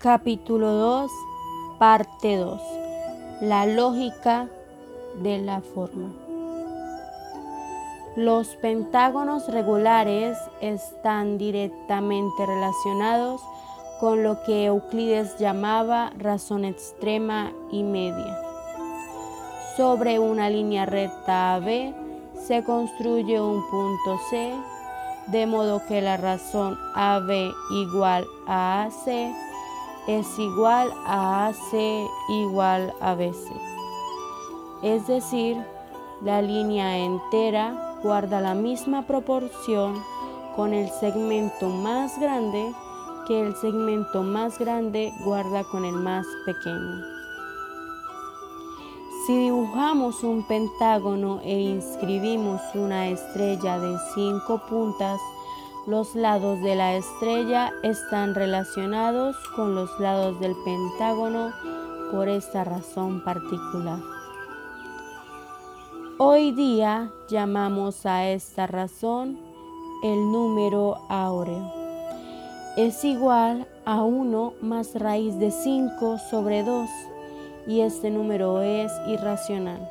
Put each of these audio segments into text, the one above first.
Capítulo 2, parte 2. La lógica de la forma. Los pentágonos regulares están directamente relacionados con lo que Euclides llamaba razón extrema y media. Sobre una línea recta AB se construye un punto C, de modo que la razón AB igual a AC es igual a AC igual a BC. Es decir, la línea entera guarda la misma proporción con el segmento más grande que el segmento más grande guarda con el más pequeño. Si dibujamos un pentágono e inscribimos una estrella de cinco puntas, los lados de la estrella están relacionados con los lados del pentágono por esta razón particular. Hoy día llamamos a esta razón el número áureo. Es igual a 1 más raíz de 5 sobre 2 y este número es irracional.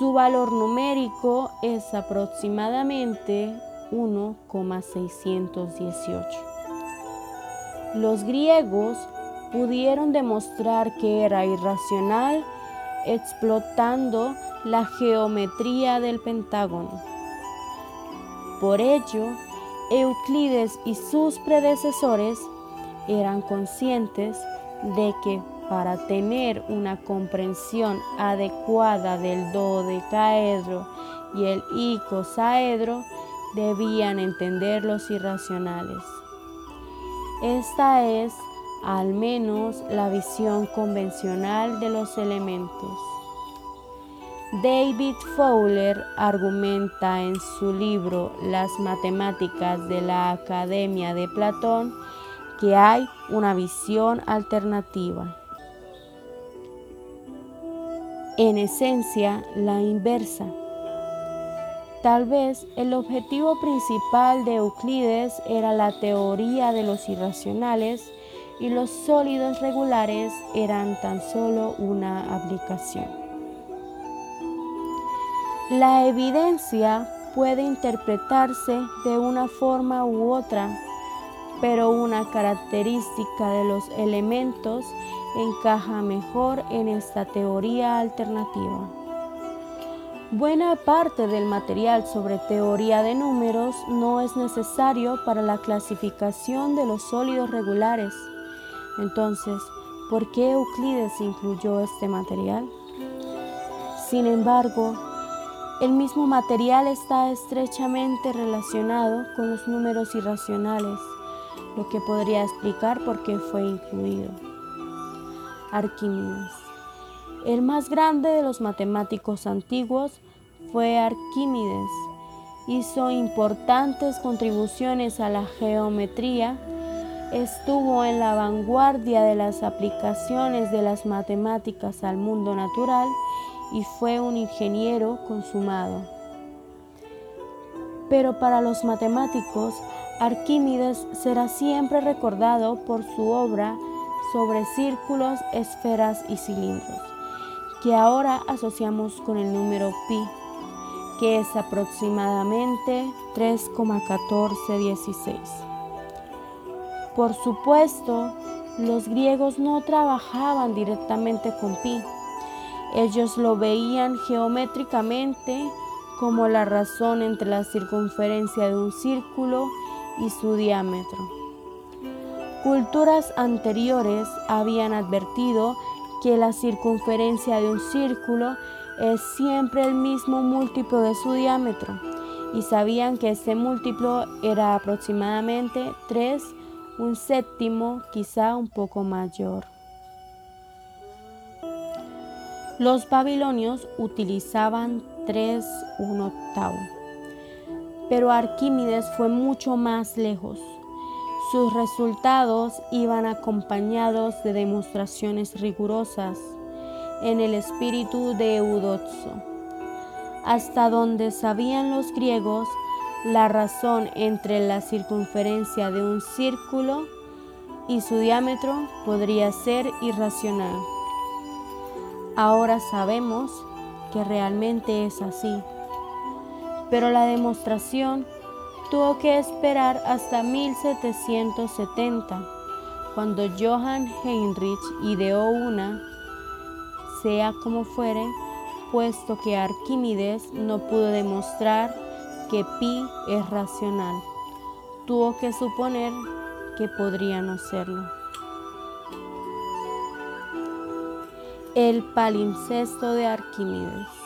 Su valor numérico es aproximadamente 1,618. Los griegos pudieron demostrar que era irracional explotando la geometría del pentágono. Por ello, Euclides y sus predecesores eran conscientes de que para tener una comprensión adecuada del dodecaedro y el icosaedro, debían entender los irracionales. Esta es al menos la visión convencional de los elementos. David Fowler argumenta en su libro Las matemáticas de la Academia de Platón que hay una visión alternativa. En esencia, la inversa Tal vez el objetivo principal de Euclides era la teoría de los irracionales y los sólidos regulares eran tan solo una aplicación. La evidencia puede interpretarse de una forma u otra, pero una característica de los elementos encaja mejor en esta teoría alternativa. Buena parte del material sobre teoría de números no es necesario para la clasificación de los sólidos regulares. Entonces, ¿por qué Euclides incluyó este material? Sin embargo, el mismo material está estrechamente relacionado con los números irracionales, lo que podría explicar por qué fue incluido. Arquímedes. El más grande de los matemáticos antiguos fue Arquímedes. Hizo importantes contribuciones a la geometría, estuvo en la vanguardia de las aplicaciones de las matemáticas al mundo natural y fue un ingeniero consumado. Pero para los matemáticos, Arquímedes será siempre recordado por su obra sobre círculos, esferas y cilindros, que ahora asociamos con el número pi que es aproximadamente 3,1416. Por supuesto, los griegos no trabajaban directamente con pi. Ellos lo veían geométricamente como la razón entre la circunferencia de un círculo y su diámetro. Culturas anteriores habían advertido que la circunferencia de un círculo es siempre el mismo múltiplo de su diámetro y sabían que ese múltiplo era aproximadamente 3, un séptimo, quizá un poco mayor. Los babilonios utilizaban 3, un octavo, pero Arquímedes fue mucho más lejos. Sus resultados iban acompañados de demostraciones rigurosas en el espíritu de Eudoxo. Hasta donde sabían los griegos, la razón entre la circunferencia de un círculo y su diámetro podría ser irracional. Ahora sabemos que realmente es así, pero la demostración tuvo que esperar hasta 1770, cuando Johann Heinrich ideó una, sea como fuere, puesto que Arquímedes no pudo demostrar que pi es racional. Tuvo que suponer que podría no serlo. El palincesto de Arquímedes.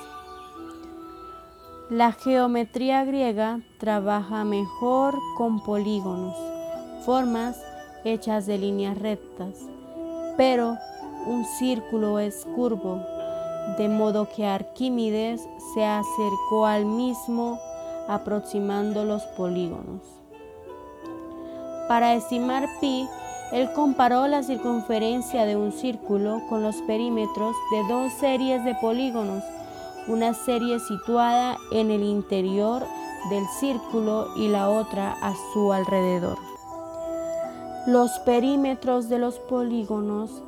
La geometría griega trabaja mejor con polígonos, formas hechas de líneas rectas, pero un círculo es curvo, de modo que Arquímedes se acercó al mismo aproximando los polígonos. Para estimar pi, él comparó la circunferencia de un círculo con los perímetros de dos series de polígonos, una serie situada en el interior del círculo y la otra a su alrededor. Los perímetros de los polígonos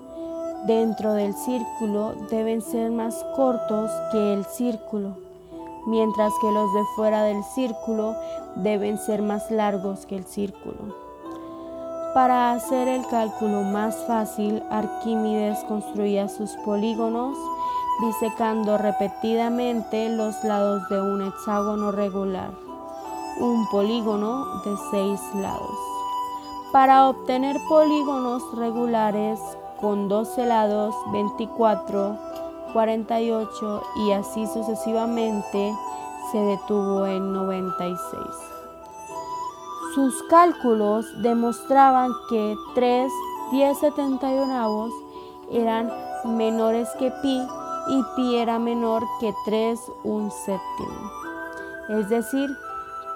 dentro del círculo deben ser más cortos que el círculo, mientras que los de fuera del círculo deben ser más largos que el círculo. Para hacer el cálculo más fácil, Arquímedes construía sus polígonos disecando repetidamente los lados de un hexágono regular, un polígono de seis lados. Para obtener polígonos regulares con 12 lados, 24, 48 y así sucesivamente, se detuvo en 96. Sus cálculos demostraban que 3 1071 eran menores que pi y pi era menor que 3 un séptimo. Es decir,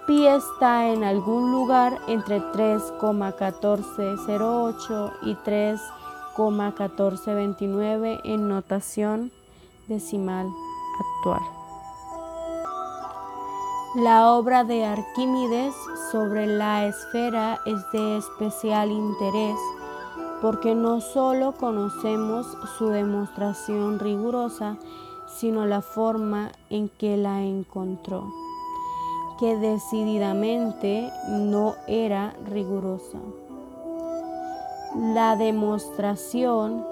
pi está en algún lugar entre 3,1408 y 3,1429 en notación decimal actual. La obra de Arquímedes sobre la esfera es de especial interés porque no solo conocemos su demostración rigurosa, sino la forma en que la encontró, que decididamente no era rigurosa. La demostración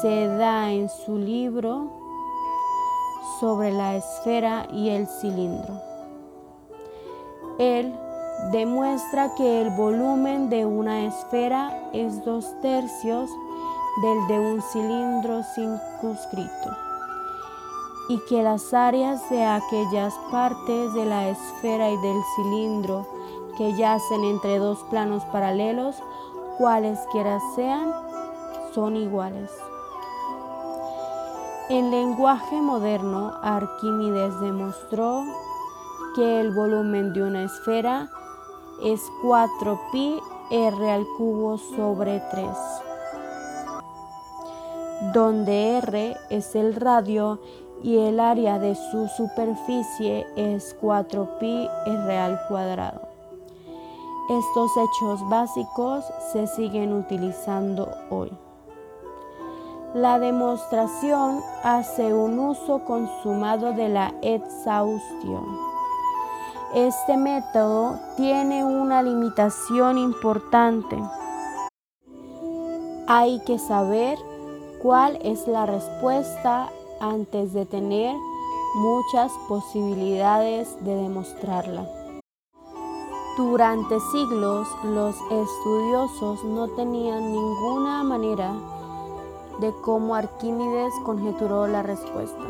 se da en su libro sobre la esfera y el cilindro. Él demuestra que el volumen de una esfera es dos tercios del de un cilindro circunscrito y que las áreas de aquellas partes de la esfera y del cilindro que yacen entre dos planos paralelos, cualesquiera sean, son iguales. En lenguaje moderno, Arquímedes demostró que el volumen de una esfera es 4pi r al cubo sobre 3, donde r es el radio y el área de su superficie es 4pi r al cuadrado. Estos hechos básicos se siguen utilizando hoy. La demostración hace un uso consumado de la exhaustión este método tiene una limitación importante. Hay que saber cuál es la respuesta antes de tener muchas posibilidades de demostrarla. Durante siglos los estudiosos no tenían ninguna manera de cómo Arquímedes conjeturó la respuesta.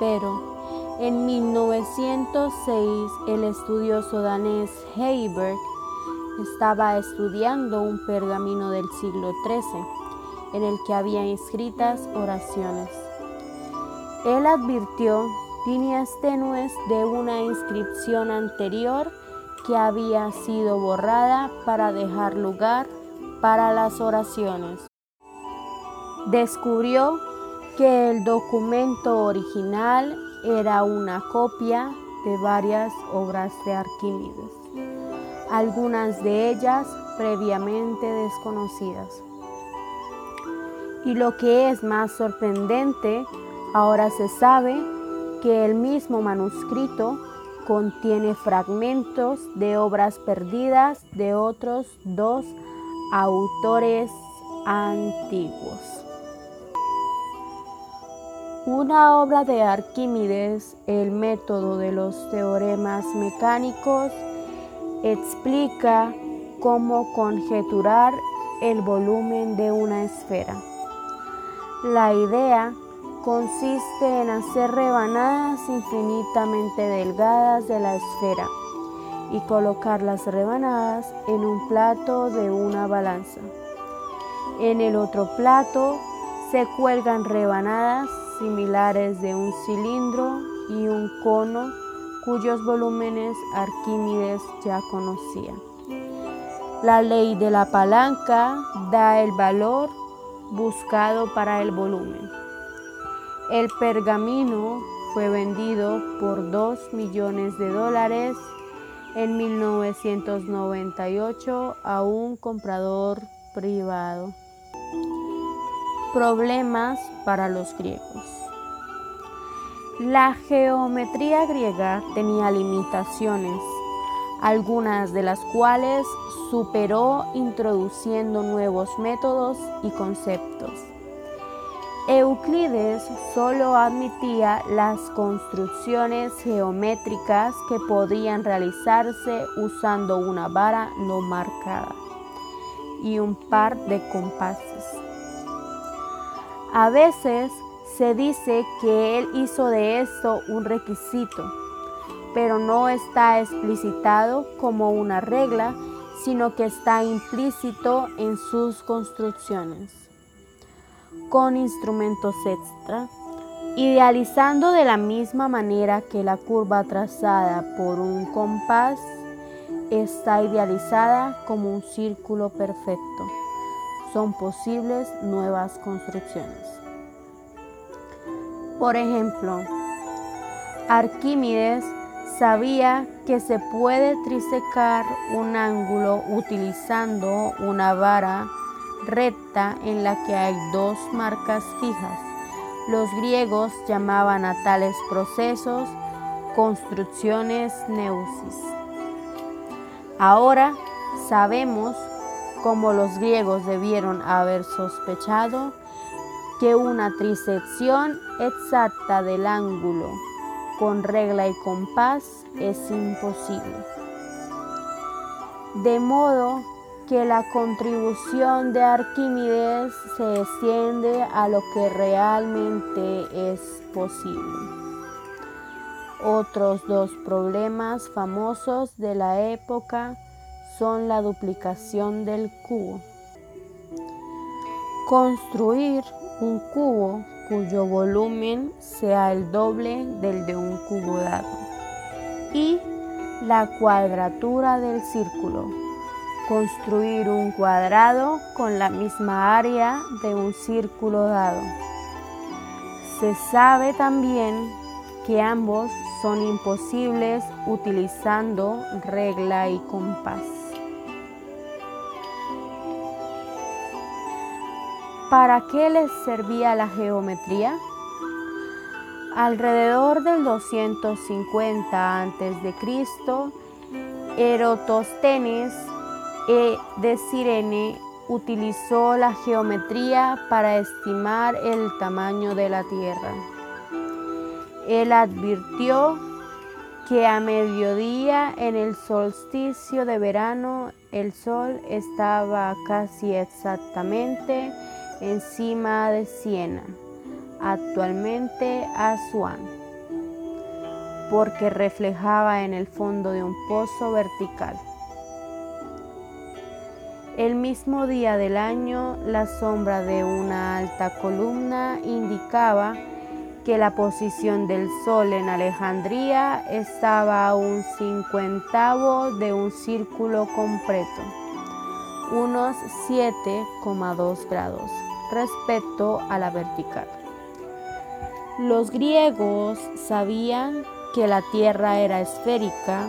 Pero en 1906, el estudioso danés Heiberg estaba estudiando un pergamino del siglo XIII en el que había inscritas oraciones. Él advirtió líneas tenues de una inscripción anterior que había sido borrada para dejar lugar para las oraciones. Descubrió que el documento original era una copia de varias obras de Arquímedes. algunas de ellas previamente desconocidas. Y lo que es más sorprendente, ahora se sabe que el mismo manuscrito contiene fragmentos de obras perdidas de otros dos autores antiguos. Una obra de Arquímedes, el método de los teoremas mecánicos, explica cómo conjeturar el volumen de una esfera. La idea consiste en hacer rebanadas infinitamente delgadas de la esfera y colocar las rebanadas en un plato de una balanza. En el otro plato se cuelgan rebanadas similares de un cilindro y un cono cuyos volúmenes Arquímedes ya conocía. La ley de la palanca da el valor buscado para el volumen. El pergamino fue vendido por 2 millones de dólares en 1998 a un comprador privado. Problemas para los griegos. La geometría griega tenía limitaciones, algunas de las cuales superó introduciendo nuevos métodos y conceptos. Euclides solo admitía las construcciones geométricas que podían realizarse usando una vara no marcada y un par de compases. A veces se dice que él hizo de esto un requisito, pero no está explicitado como una regla, sino que está implícito en sus construcciones con instrumentos extra, idealizando de la misma manera que la curva trazada por un compás está idealizada como un círculo perfecto. Son posibles nuevas construcciones. Por ejemplo, Arquímedes sabía que se puede trisecar un ángulo utilizando una vara recta en la que hay dos marcas fijas. Los griegos llamaban a tales procesos construcciones neusis. Ahora sabemos cómo los griegos debieron haber sospechado que una trisección exacta del ángulo con regla y compás es imposible. De modo que la contribución de Arquímedes se extiende a lo que realmente es posible. Otros dos problemas famosos de la época son la duplicación del cubo. Construir un cubo cuyo volumen sea el doble del de un cubo dado y la cuadratura del círculo construir un cuadrado con la misma área de un círculo dado. Se sabe también que ambos son imposibles utilizando regla y compás. ¿Para qué les servía la geometría? Alrededor del 250 a.C., Erotóstenes e de Sirene utilizó la geometría para estimar el tamaño de la Tierra. Él advirtió que a mediodía en el solsticio de verano el sol estaba casi exactamente encima de Siena, actualmente Asuán, porque reflejaba en el fondo de un pozo vertical. El mismo día del año, la sombra de una alta columna indicaba que la posición del Sol en Alejandría estaba a un cincuentavo de un círculo completo, unos 7,2 grados respecto a la vertical. Los griegos sabían que la Tierra era esférica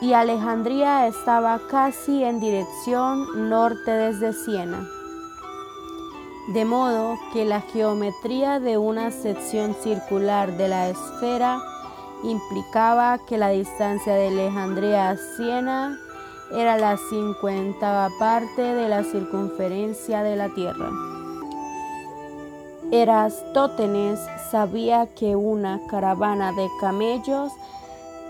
y Alejandría estaba casi en dirección norte desde Siena. De modo que la geometría de una sección circular de la esfera implicaba que la distancia de Alejandría a Siena era la cincuentava parte de la circunferencia de la Tierra. Erastótenes sabía que una caravana de camellos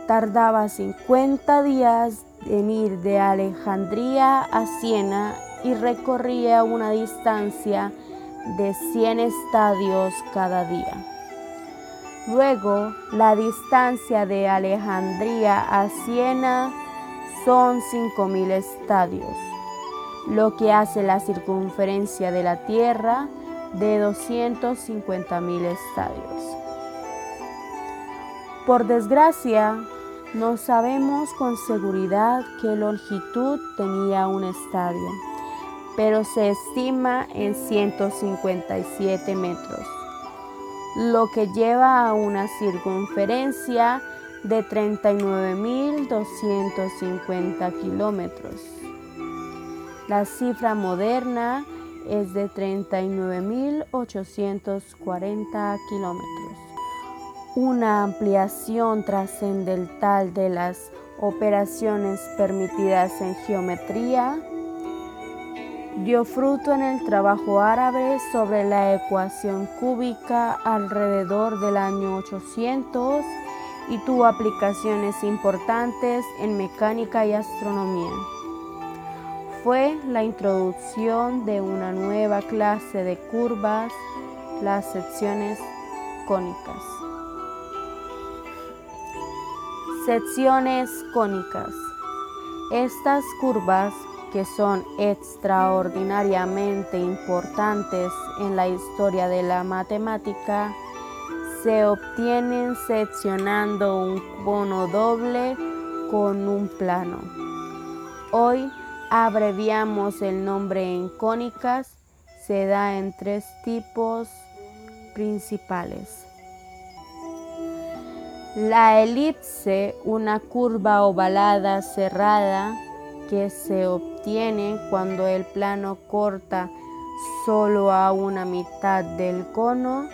tardaba 50 días en ir de Alejandría a Siena y recorría una distancia de 100 estadios cada día. Luego, la distancia de Alejandría a Siena son 5.000 estadios, lo que hace la circunferencia de la Tierra de 250.000 estadios. Por desgracia, no sabemos con seguridad qué longitud tenía un estadio, pero se estima en 157 metros, lo que lleva a una circunferencia de 39.250 kilómetros. La cifra moderna es de 39.840 kilómetros. Una ampliación trascendental de las operaciones permitidas en geometría dio fruto en el trabajo árabe sobre la ecuación cúbica alrededor del año 800 y tuvo aplicaciones importantes en mecánica y astronomía. Fue la introducción de una nueva clase de curvas, las secciones cónicas. Secciones cónicas. Estas curvas, que son extraordinariamente importantes en la historia de la matemática, se obtienen seccionando un cono doble con un plano. Hoy abreviamos el nombre en cónicas, se da en tres tipos principales. La elipse, una curva ovalada cerrada que se obtiene cuando el plano corta solo a una mitad del cono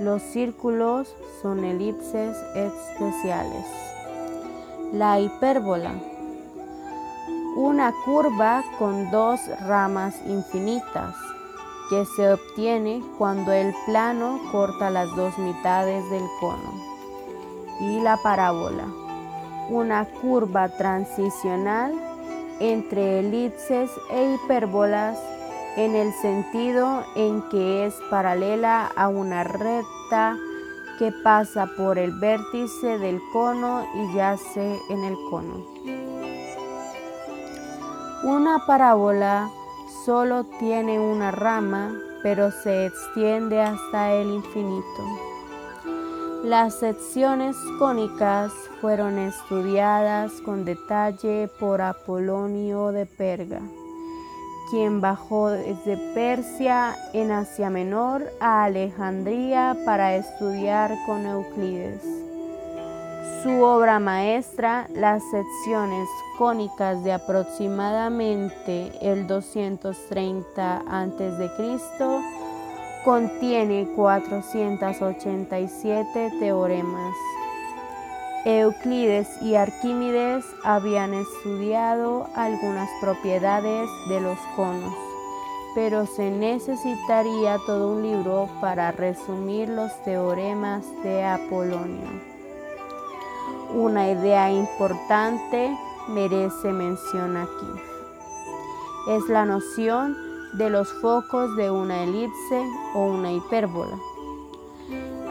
los círculos son elipses especiales. La hipérbola. Una curva con dos ramas infinitas que se obtiene cuando el plano corta las dos mitades del cono. Y la parábola. Una curva transicional entre elipses e hipérbolas en el sentido en que es paralela a una recta que pasa por el vértice del cono y yace en el cono. Una parábola solo tiene una rama, pero se extiende hasta el infinito. Las secciones cónicas fueron estudiadas con detalle por Apolonio de Perga quien bajó desde Persia en Asia Menor a Alejandría para estudiar con Euclides. Su obra maestra, las secciones cónicas de aproximadamente el 230 a.C., contiene 487 teoremas. Euclides y Arquímedes habían estudiado algunas propiedades de los conos, pero se necesitaría todo un libro para resumir los teoremas de Apolonio. Una idea importante merece mención aquí. Es la noción de los focos de una elipse o una hipérbola.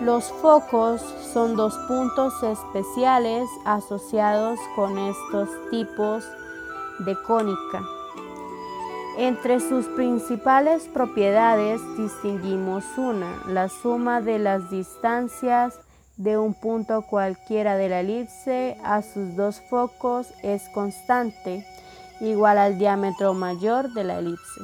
Los focos son dos puntos especiales asociados con estos tipos de cónica. Entre sus principales propiedades distinguimos una, la suma de las distancias de un punto cualquiera de la elipse a sus dos focos es constante, igual al diámetro mayor de la elipse.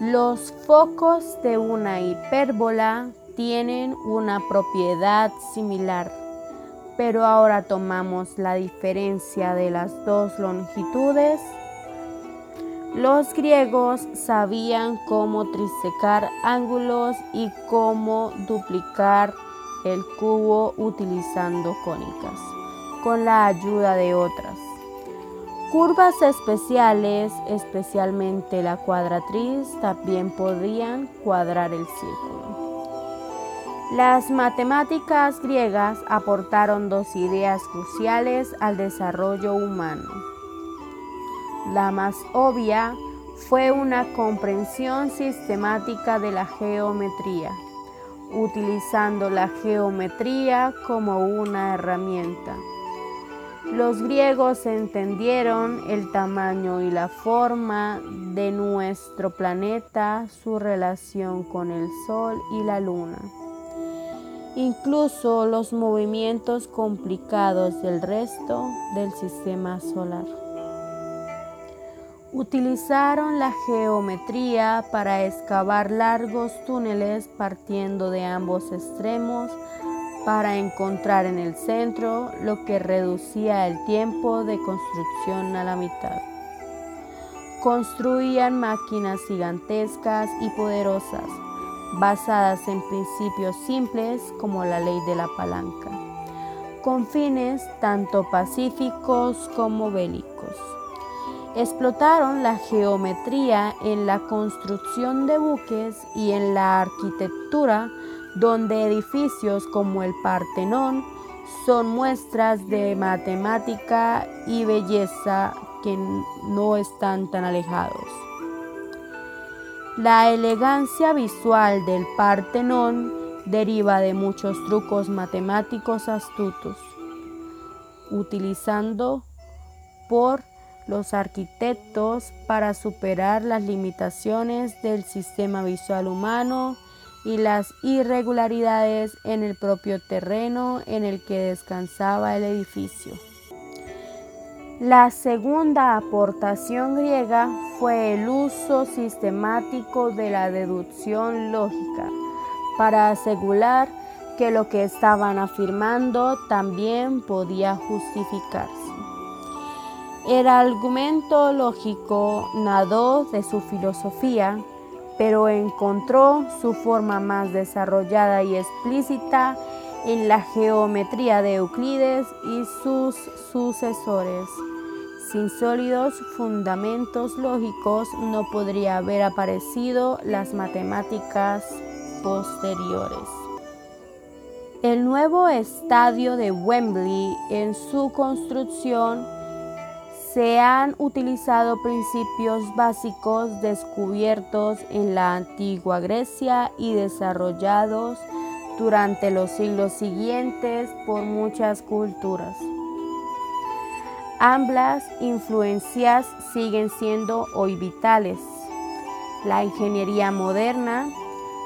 Los focos de una hipérbola tienen una propiedad similar, pero ahora tomamos la diferencia de las dos longitudes. Los griegos sabían cómo trisecar ángulos y cómo duplicar el cubo utilizando cónicas, con la ayuda de otras. Curvas especiales, especialmente la cuadratriz, también podían cuadrar el círculo. Las matemáticas griegas aportaron dos ideas cruciales al desarrollo humano. La más obvia fue una comprensión sistemática de la geometría, utilizando la geometría como una herramienta. Los griegos entendieron el tamaño y la forma de nuestro planeta, su relación con el Sol y la Luna, incluso los movimientos complicados del resto del sistema solar. Utilizaron la geometría para excavar largos túneles partiendo de ambos extremos para encontrar en el centro lo que reducía el tiempo de construcción a la mitad. Construían máquinas gigantescas y poderosas, basadas en principios simples como la ley de la palanca, con fines tanto pacíficos como bélicos. Explotaron la geometría en la construcción de buques y en la arquitectura donde edificios como el Partenón son muestras de matemática y belleza que no están tan alejados. La elegancia visual del Partenón deriva de muchos trucos matemáticos astutos, utilizando por los arquitectos para superar las limitaciones del sistema visual humano y las irregularidades en el propio terreno en el que descansaba el edificio. La segunda aportación griega fue el uso sistemático de la deducción lógica para asegurar que lo que estaban afirmando también podía justificarse. El argumento lógico nadó de su filosofía pero encontró su forma más desarrollada y explícita en la geometría de Euclides y sus sucesores. Sin sólidos fundamentos lógicos no podría haber aparecido las matemáticas posteriores. El nuevo estadio de Wembley en su construcción se han utilizado principios básicos descubiertos en la antigua Grecia y desarrollados durante los siglos siguientes por muchas culturas. Ambas influencias siguen siendo hoy vitales. La ingeniería moderna,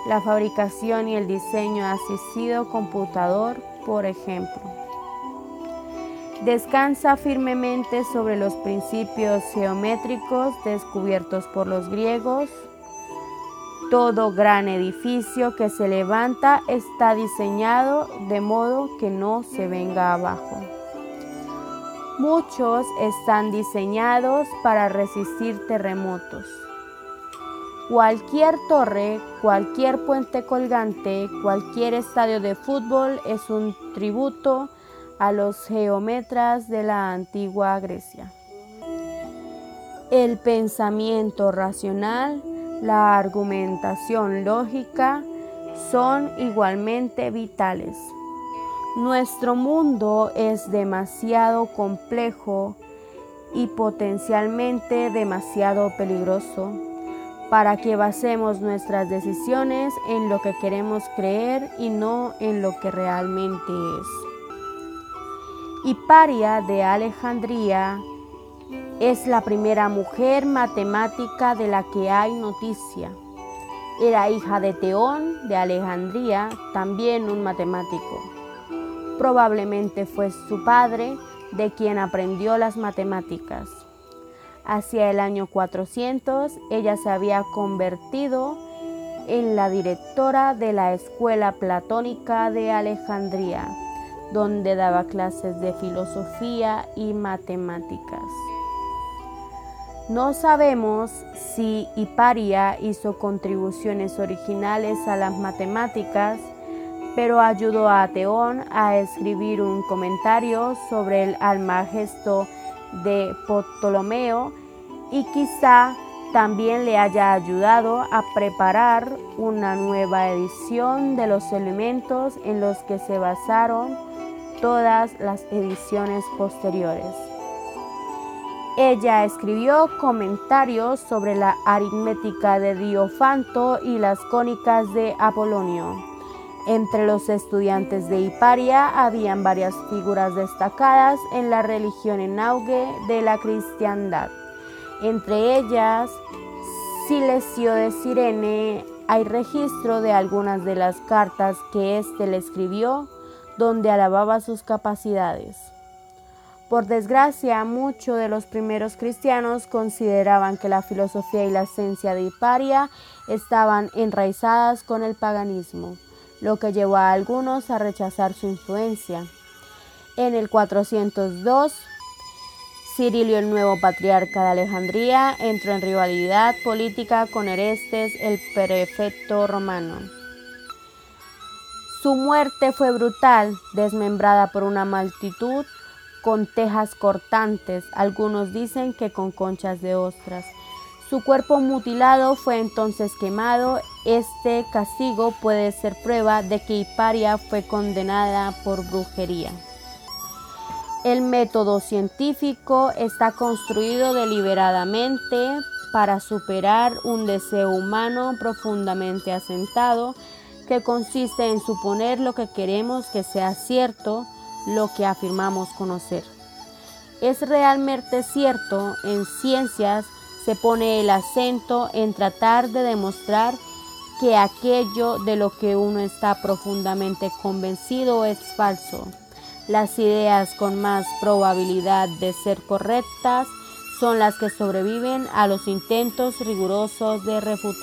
la fabricación y el diseño asistido computador, por ejemplo descansa firmemente sobre los principios geométricos descubiertos por los griegos. Todo gran edificio que se levanta está diseñado de modo que no se venga abajo. Muchos están diseñados para resistir terremotos. Cualquier torre, cualquier puente colgante, cualquier estadio de fútbol es un tributo a los geómetras de la antigua Grecia. El pensamiento racional, la argumentación lógica son igualmente vitales. Nuestro mundo es demasiado complejo y potencialmente demasiado peligroso para que basemos nuestras decisiones en lo que queremos creer y no en lo que realmente es. Hiparia de Alejandría es la primera mujer matemática de la que hay noticia. Era hija de Teón de Alejandría, también un matemático. Probablemente fue su padre de quien aprendió las matemáticas. Hacia el año 400 ella se había convertido en la directora de la Escuela Platónica de Alejandría donde daba clases de filosofía y matemáticas. No sabemos si Hiparia hizo contribuciones originales a las matemáticas, pero ayudó a Teón a escribir un comentario sobre el Almagesto de Ptolomeo y quizá también le haya ayudado a preparar una nueva edición de los elementos en los que se basaron todas las ediciones posteriores. Ella escribió comentarios sobre la aritmética de Diofanto y las cónicas de Apolonio. Entre los estudiantes de Hiparia habían varias figuras destacadas en la religión en auge de la cristiandad. Entre ellas, Silesio de Sirene, hay registro de algunas de las cartas que éste le escribió donde alababa sus capacidades. Por desgracia, muchos de los primeros cristianos consideraban que la filosofía y la esencia de Hiparia estaban enraizadas con el paganismo, lo que llevó a algunos a rechazar su influencia. En el 402, Cirilio, el nuevo patriarca de Alejandría, entró en rivalidad política con Erestes, el prefecto romano. Su muerte fue brutal, desmembrada por una multitud con tejas cortantes, algunos dicen que con conchas de ostras. Su cuerpo mutilado fue entonces quemado. Este castigo puede ser prueba de que Hiparia fue condenada por brujería. El método científico está construido deliberadamente para superar un deseo humano profundamente asentado que consiste en suponer lo que queremos que sea cierto, lo que afirmamos conocer. Es realmente cierto, en ciencias se pone el acento en tratar de demostrar que aquello de lo que uno está profundamente convencido es falso. Las ideas con más probabilidad de ser correctas son las que sobreviven a los intentos rigurosos de refutarlas.